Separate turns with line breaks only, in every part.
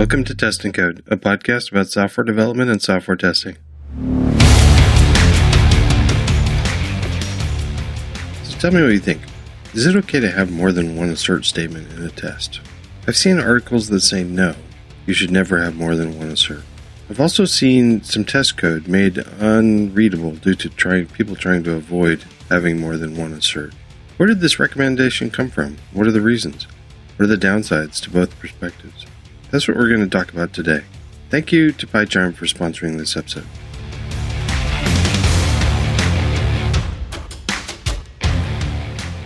Welcome to Test and Code, a podcast about software development and software testing. So tell me what you think. Is it okay to have more than one assert statement in a test? I've seen articles that say no, you should never have more than one assert. I've also seen some test code made unreadable due to trying people trying to avoid having more than one assert. Where did this recommendation come from? What are the reasons? What are the downsides to both perspectives? That's what we're going to talk about today. Thank you to PyCharm for sponsoring this episode.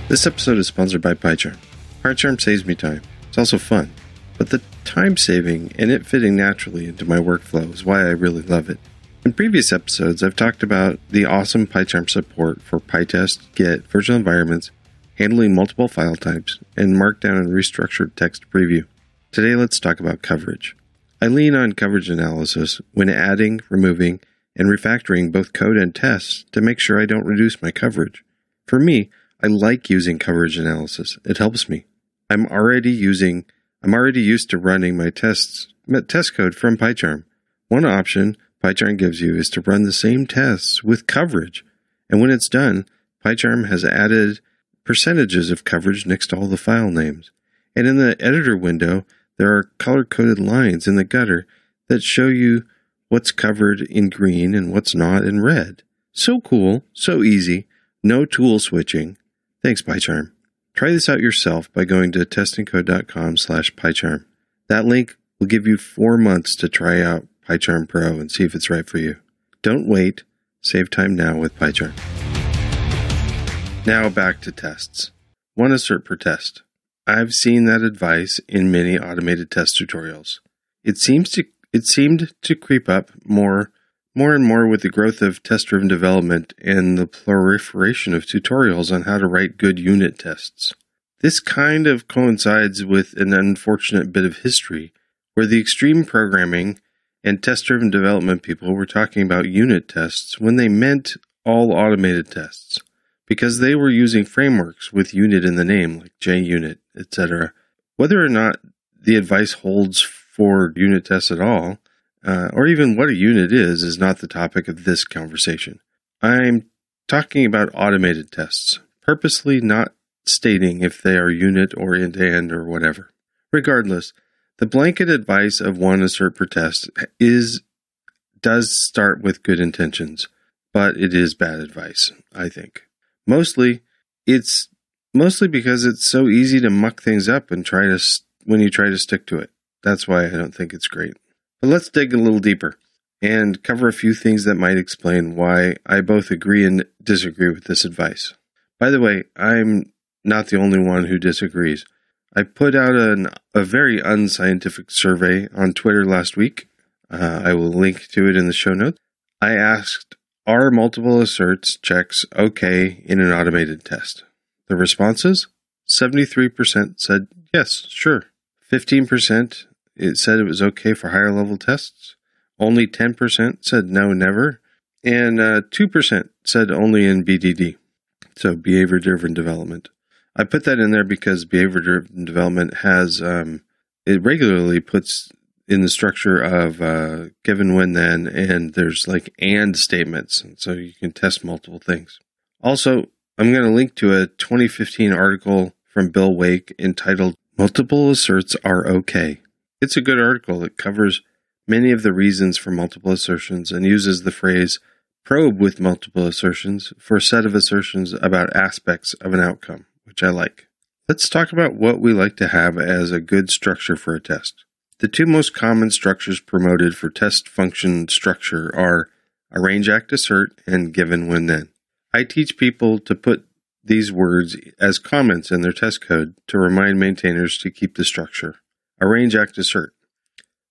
This episode is sponsored by PyCharm. PyCharm saves me time. It's also fun. But the time saving and it fitting naturally into my workflow is why I really love it. In previous episodes, I've talked about the awesome PyCharm support for PyTest, Git, virtual environments, handling multiple file types, and markdown and restructured text preview. Today, let's talk about coverage. I lean on coverage analysis when adding, removing, and refactoring both code and tests to make sure I don't reduce my coverage. For me, I like using coverage analysis. It helps me. I'm already using I'm already used to running my tests test code from PyCharm. One option PyCharm gives you is to run the same tests with coverage. And when it's done, PyCharm has added percentages of coverage next to all the file names. And in the editor window, there are color coded lines in the gutter that show you what's covered in green and what's not in red. So cool, so easy, no tool switching. Thanks, PyCharm. Try this out yourself by going to testandcode.com slash PyCharm. That link will give you four months to try out PyCharm Pro and see if it's right for you. Don't wait. Save time now with PyCharm. Now back to tests. One assert per test. I've seen that advice in many automated test tutorials. It seems to it seemed to creep up more more and more with the growth of test driven development and the proliferation of tutorials on how to write good unit tests. This kind of coincides with an unfortunate bit of history where the extreme programming and test driven development people were talking about unit tests when they meant all automated tests because they were using frameworks with unit in the name like JUnit, etc. Whether or not the advice holds for unit tests at all uh, or even what a unit is, is not the topic of this conversation. I'm talking about automated tests, purposely not stating if they are unit or end to end or whatever. Regardless, the blanket advice of one assert per test is does start with good intentions, but it is bad advice, I think. Mostly, it's mostly because it's so easy to muck things up and try to when you try to stick to it. That's why I don't think it's great. But let's dig a little deeper and cover a few things that might explain why I both agree and disagree with this advice. By the way, I'm not the only one who disagrees. I put out an, a very unscientific survey on Twitter last week. Uh, I will link to it in the show notes. I asked, Are multiple asserts checks okay in an automated test? The responses 73% said yes, sure. 15% it said it was okay for higher level tests. Only 10% said no, never. And uh, 2% said only in BDD. So behavior driven development. I put that in there because behavior driven development has, um, it regularly puts in the structure of uh, given when then, and there's like and statements. And so you can test multiple things. Also, I'm going to link to a 2015 article from Bill Wake entitled Multiple Asserts Are Okay. It's a good article that covers many of the reasons for multiple assertions and uses the phrase probe with multiple assertions for a set of assertions about aspects of an outcome, which I like. Let's talk about what we like to have as a good structure for a test. The two most common structures promoted for test function structure are arrange act assert and given when then. I teach people to put these words as comments in their test code to remind maintainers to keep the structure. Arrange act assert.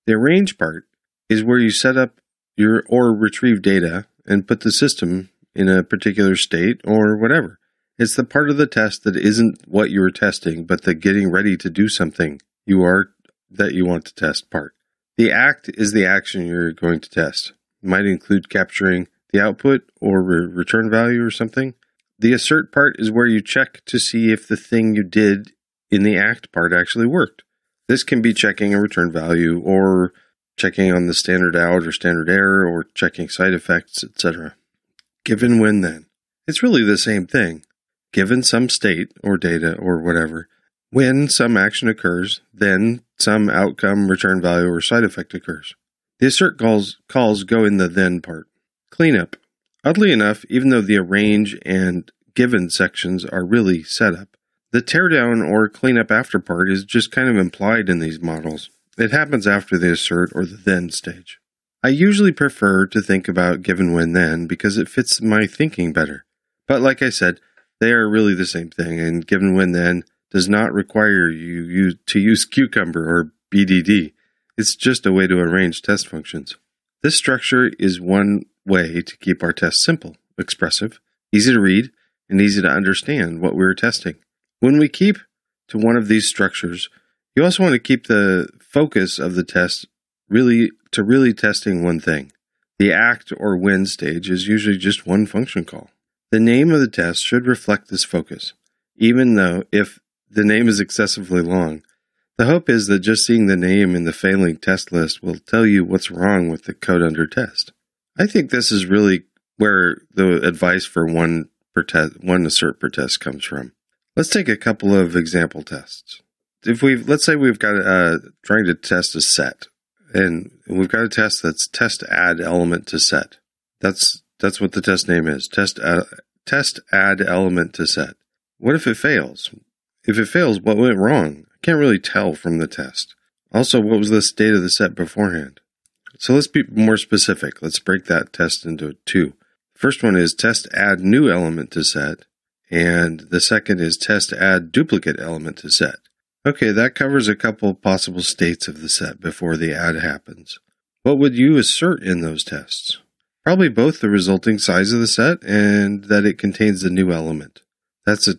The arrange part is where you set up your or retrieve data and put the system in a particular state or whatever. It's the part of the test that isn't what you are testing, but the getting ready to do something you are that you want to test part. The act is the action you're going to test. It might include capturing the output or re- return value or something. The assert part is where you check to see if the thing you did in the act part actually worked This can be checking a return value or checking on the standard out or standard error or checking side effects, etc. Given when then. It's really the same thing. Given some state or data or whatever, when some action occurs, then some outcome, return value, or side effect occurs. The assert calls, calls go in the then part. Cleanup. Oddly enough, even though the arrange and given sections are really setup, the teardown or cleanup after part is just kind of implied in these models. It happens after the assert or the then stage. I usually prefer to think about given when then because it fits my thinking better. But like I said, they are really the same thing, and given when then does not require you to use Cucumber or BDD. It's just a way to arrange test functions. This structure is one way to keep our tests simple, expressive, easy to read, and easy to understand what we're testing. When we keep to one of these structures, you also want to keep the focus of the test really to really testing one thing. The act or when stage is usually just one function call. The name of the test should reflect this focus, even though if the name is excessively long. The hope is that just seeing the name in the failing test list will tell you what's wrong with the code under test. I think this is really where the advice for one per test, one assert per test comes from. Let's take a couple of example tests. If we let's say we've got uh, trying to test a set, and we've got a test that's test add element to set. That's that's what the test name is. Test add, test add element to set. What if it fails? If it fails, what went wrong? I can't really tell from the test. Also, what was the state of the set beforehand? So let's be more specific. Let's break that test into two. First one is test add new element to set, and the second is test add duplicate element to set. Okay, that covers a couple possible states of the set before the add happens. What would you assert in those tests? Probably both the resulting size of the set and that it contains the new element. That's a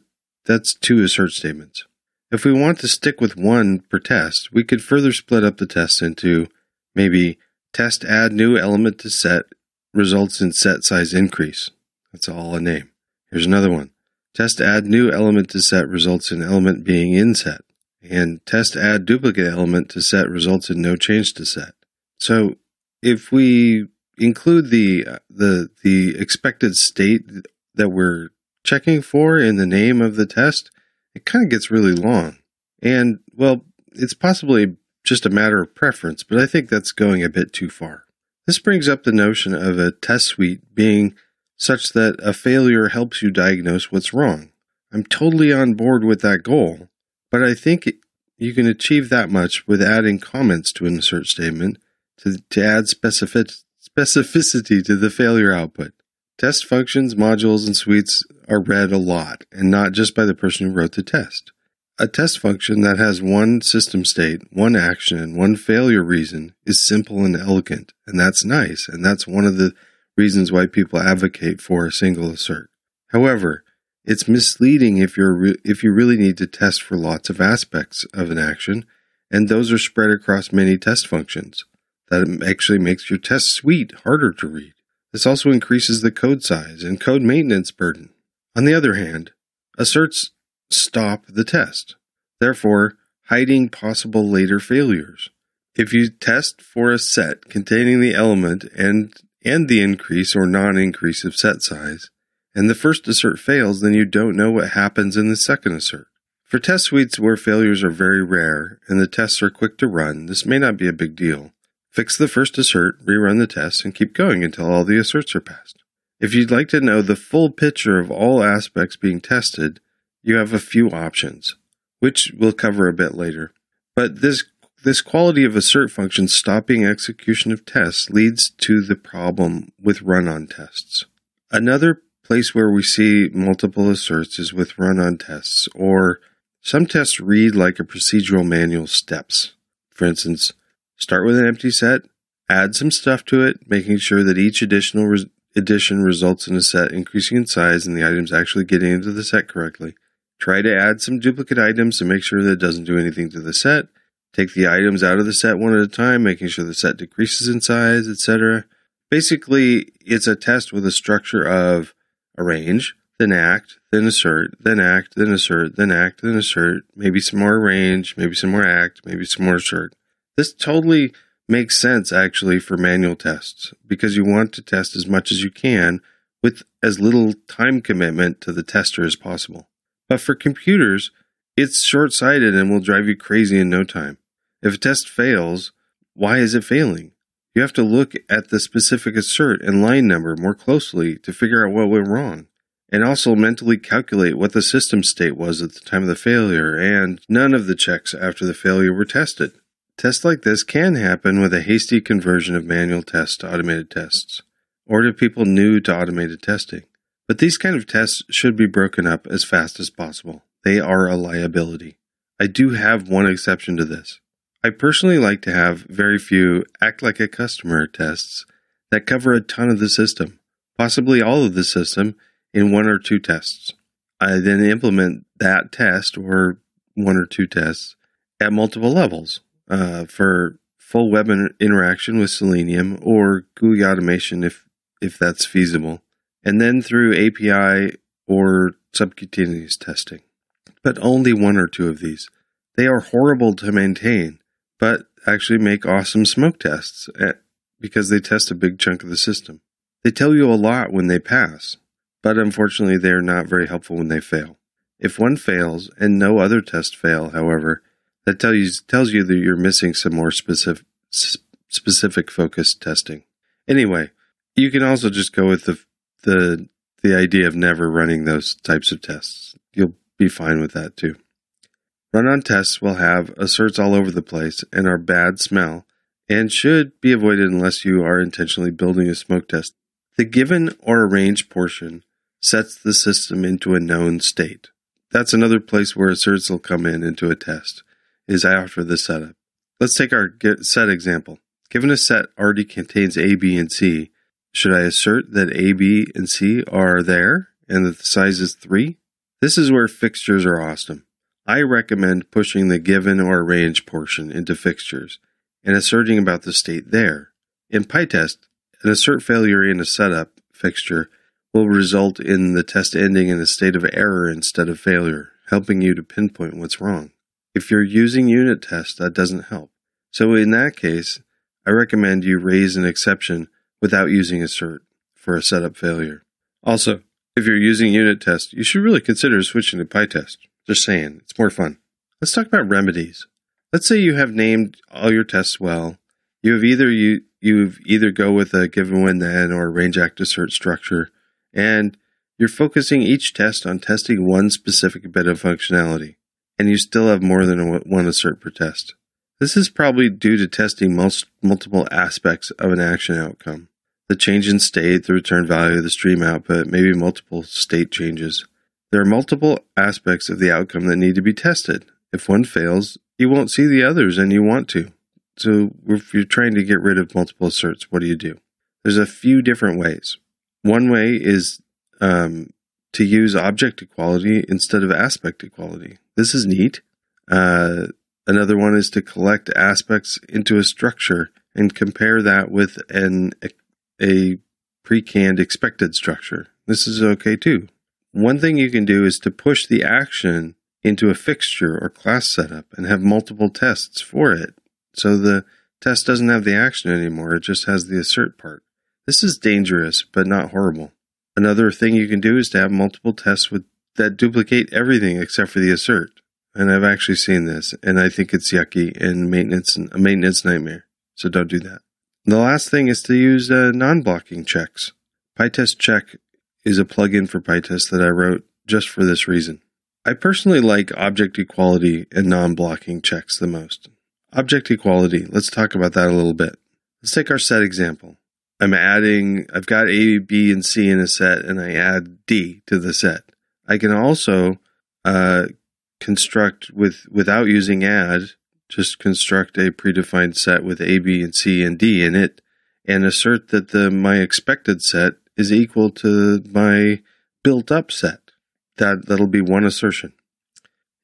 that's two assert statements. If we want to stick with one per test, we could further split up the tests into maybe test add new element to set results in set size increase. That's all a name. Here's another one. Test add new element to set results in element being in set. And test add duplicate element to set results in no change to set. So if we include the the the expected state that we're checking for in the name of the test, it kind of gets really long. And well, it's possibly just a matter of preference, but I think that's going a bit too far. This brings up the notion of a test suite being such that a failure helps you diagnose what's wrong. I'm totally on board with that goal, but I think you can achieve that much with adding comments to an assert statement to, to add specific, specificity to the failure output. Test functions, modules, and suites are read a lot, and not just by the person who wrote the test. A test function that has one system state, one action, and one failure reason is simple and elegant, and that's nice, and that's one of the reasons why people advocate for a single assert. However, it's misleading if you're re- if you really need to test for lots of aspects of an action, and those are spread across many test functions. That actually makes your test suite harder to read. This also increases the code size and code maintenance burden. On the other hand, asserts stop the test, therefore hiding possible later failures. If you test for a set containing the element and and the increase or non-increase of set size, and the first assert fails, then you don't know what happens in the second assert. For test suites where failures are very rare and the tests are quick to run, this may not be a big deal. Fix the first assert, rerun the test, and keep going until all the asserts are passed. If you'd like to know the full picture of all aspects being tested, you have a few options, which we'll cover a bit later. But this this quality of assert function stopping execution of tests leads to the problem with run on tests. Another place where we see multiple asserts is with run on tests, or some tests read like a procedural manual steps. For instance, start with an empty set, add some stuff to it, making sure that each additional addition results in a set increasing in size and the items actually getting into the set correctly. Try to add some duplicate items to make sure that it doesn't do anything to the set. Take the items out of the set one at a time, making sure the set decreases in size, etc. Basically, it's a test with a structure of arrange, then act, then assert, then act, then assert, then act, then assert, maybe some more arrange, maybe some more act, maybe some more assert. This totally makes sense actually for manual tests because you want to test as much as you can with as little time commitment to the tester as possible. But for computers, it's short sighted and will drive you crazy in no time. If a test fails, why is it failing? You have to look at the specific assert and line number more closely to figure out what went wrong, and also mentally calculate what the system state was at the time of the failure, and none of the checks after the failure were tested. Tests like this can happen with a hasty conversion of manual tests to automated tests, or to people new to automated testing. But these kind of tests should be broken up as fast as possible. They are a liability. I do have one exception to this. I personally like to have very few act like a customer tests that cover a ton of the system, possibly all of the system, in one or two tests. I then implement that test or one or two tests at multiple levels uh, for full web interaction with Selenium or GUI automation if if that's feasible, and then through API or subcutaneous testing. But only one or two of these. They are horrible to maintain but actually make awesome smoke tests at, eh, because they test a big chunk of the system. They tell you a lot when they pass, but unfortunately they are not very helpful when they fail. If one fails and no other tests fail, however, that tell you, tells you that you're missing some more specific, specific focused testing. Anyway, you can also just go with the, the, the idea of never running those types of tests. You'll be fine with that too. Run on tests will have asserts all over the place and are bad smell and should be avoided unless you are intentionally building a smoke test. The given or arranged portion sets the system into a known state. That's another place where asserts will come in into a test, is after the setup. Let's take our set example. Given a set already contains A, B, and C, should I assert that A, B, and C are there and that the size is 3? This is where fixtures are awesome. I recommend pushing the given or arranged portion into fixtures and asserting about the state there. In PyTest, an assert failure in a setup fixture will result in the test ending in a state of error instead of failure, helping you to pinpoint what's wrong. If you're using unit test, that doesn't help. So in that case, I recommend you raise an exception without using assert for a setup failure. Also, if you're using unit test, you should really consider switching to PyTest. Just saying, it's more fun. Let's talk about remedies. Let's say you have named all your tests well. You have either you you've either go with a given when then or range act assert structure, and you're focusing each test on testing one specific bit of functionality, and you still have more than one assert per test. This is probably due to testing most, multiple aspects of an action outcome. The change in state, the return value, the stream output, maybe multiple state changes. There are multiple aspects of the outcome that need to be tested. If one fails, you won't see the others and you want to. So if you're trying to get rid of multiple asserts, what do you do? There's a few different ways. One way is um, to use object equality instead of aspect equality. This is neat. Uh, another one is to collect aspects into a structure and compare that with an a pre-canned expected structure. This is okay too. One thing you can do is to push the action into a fixture or class setup and have multiple tests for it. So the test doesn't have the action anymore, it just has the assert part. This is dangerous, but not horrible. Another thing you can do is to have multiple tests with that duplicate everything except for the assert. And I've actually seen this, and I think it's yucky and maintenance a maintenance nightmare. So don't do that. The last thing is to use uh, non-blocking checks. PyTest check is a plugin for PyTest that I wrote just for this reason. I personally like object equality and non-blocking checks the most. Object equality, let's talk about that a little bit. Let's take our set example. I'm adding, I've got A, B, and C in a set, and I add D to the set. I can also uh, construct with without using add, just construct a predefined set with A, B, and C and D in it, and assert that the my expected set is equal to my built up set. That, that'll be one assertion.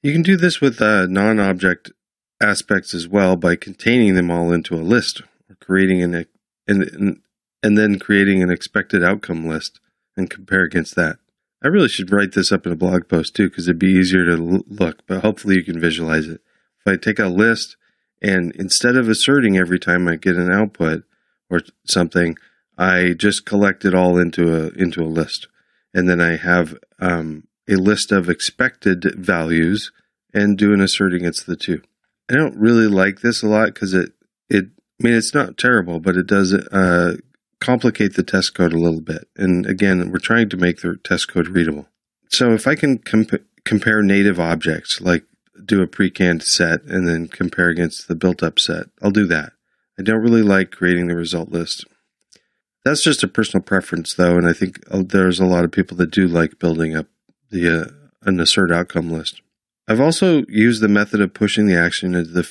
You can do this with uh, non object aspects as well by containing them all into a list or creating an, and, and then creating an expected outcome list and compare against that. I really should write this up in a blog post too, because it'd be easier to look, but hopefully you can visualize it. If I take a list and instead of asserting every time I get an output or something, I just collect it all into a into a list, and then I have um, a list of expected values and do an assert against the two. I don't really like this a lot because it it I mean it's not terrible, but it does uh, complicate the test code a little bit. And again, we're trying to make the test code readable. So if I can comp- compare native objects, like do a pre-canned set and then compare against the built-up set, I'll do that. I don't really like creating the result list. That's just a personal preference, though, and I think uh, there's a lot of people that do like building up the uh, an assert outcome list. I've also used the method of pushing the action into the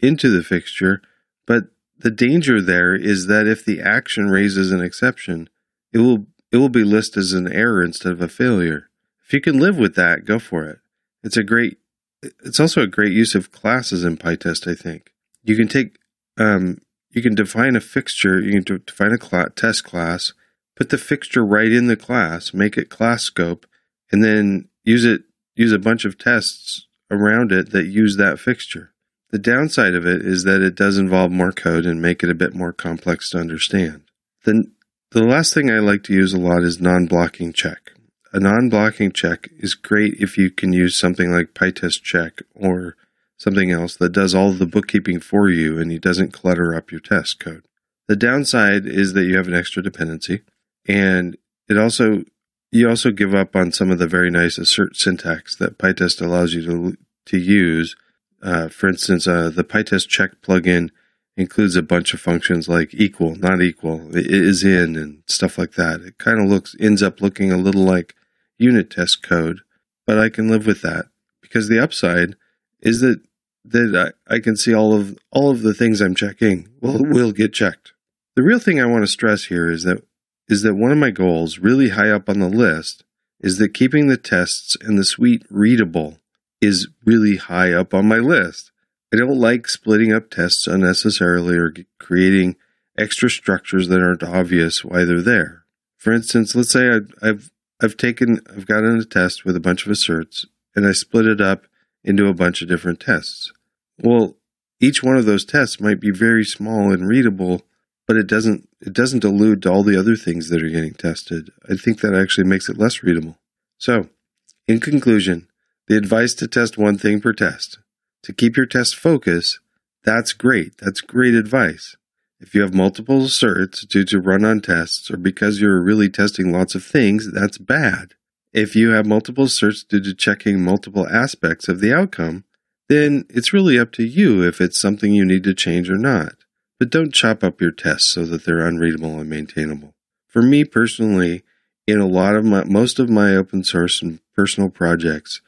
into the fixture, but the danger there is that if the action raises an exception, it will it will be listed as an error instead of a failure. If you can live with that, go for it. It's a great it's also a great use of classes in PyTest, I think. You can take um, you can define a fixture, you can define a cl- test class, put the fixture right in the class, make it class scope, and then use it use a bunch of tests around it that use that fixture. The downside of it is that it does involve more code and make it a bit more complex to understand. Then the last thing I like to use a lot is non-blocking check. A non-blocking check is great if you can use something like PyTest check or something else that does all the bookkeeping for you and it doesn't clutter up your test code. The downside is that you have an extra dependency and it also you also give up on some of the very nice assert syntax that PyTest allows you to to use uh, for instance, uh, the PyTest check plugin includes a bunch of functions like equal, not equal, is in, and stuff like that. It kind of looks ends up looking a little like unit test code, but I can live with that because the upside is that that I, I can see all of all of the things I'm checking will will get checked. The real thing I want to stress here is that is that one of my goals, really high up on the list, is that keeping the tests and the suite readable is really high up on my list. I don't like splitting up tests unnecessarily or creating extra structures that aren't obvious why they're there. For instance, let's say I've, I've, I've taken, I've gotten a test with a bunch of asserts and I split it up into a bunch of different tests. Well, each one of those tests might be very small and readable, but it doesn't, it doesn't allude to all the other things that are getting tested. I think that actually makes it less readable. So, in conclusion, the advice to test one thing per test. To keep your test focus, that's great. That's great advice. If you have multiple asserts due to run on tests or because you're really testing lots of things, that's bad. If you have multiple asserts due to checking multiple aspects of the outcome, then it's really up to you if it's something you need to change or not. But don't chop up your tests so that they're unreadable and maintainable. For me personally, in a lot of my, most of my open source and personal projects,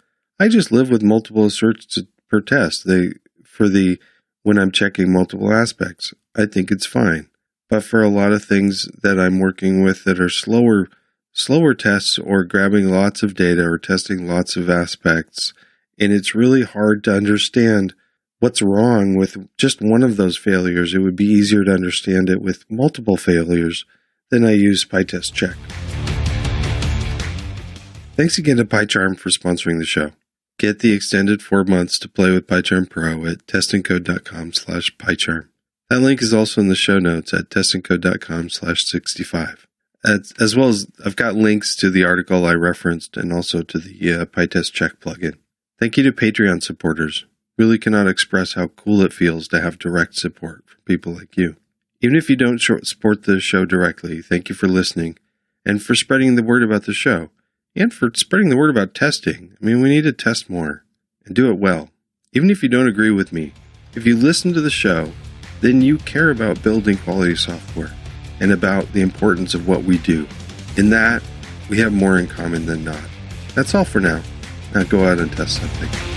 I just live with multiple asserts per test. They for the when I'm checking multiple aspects. I think it's fine. But for a lot of things that I'm working with that are slower slower tests or grabbing lots of data or testing lots of aspects, and it's really hard to understand what's wrong with just one of those failures. It would be easier to understand it with multiple failures. Then I use PyTest check. Thanks again to PyCharm for sponsoring the show. Get the extended four months to play with PyCharm Pro at testandcode.com slash PyCharm. That link is also in the show notes at testandcode.com slash 65. As, well as I've got links to the article I referenced and also to the uh, PyTest check plugin. Thank you to Patreon supporters. Really cannot express how cool it feels to have direct support from people like you. Even if you don't support the show directly, thank you for listening and for spreading the word about the show and for spreading the word about testing. I mean, we need to test more and do it well. Even if you don't agree with me, if you listen to the show, then you care about building quality software and about the importance of what we do. In that, we have more in common than not. That's all for now. Now go out and test something.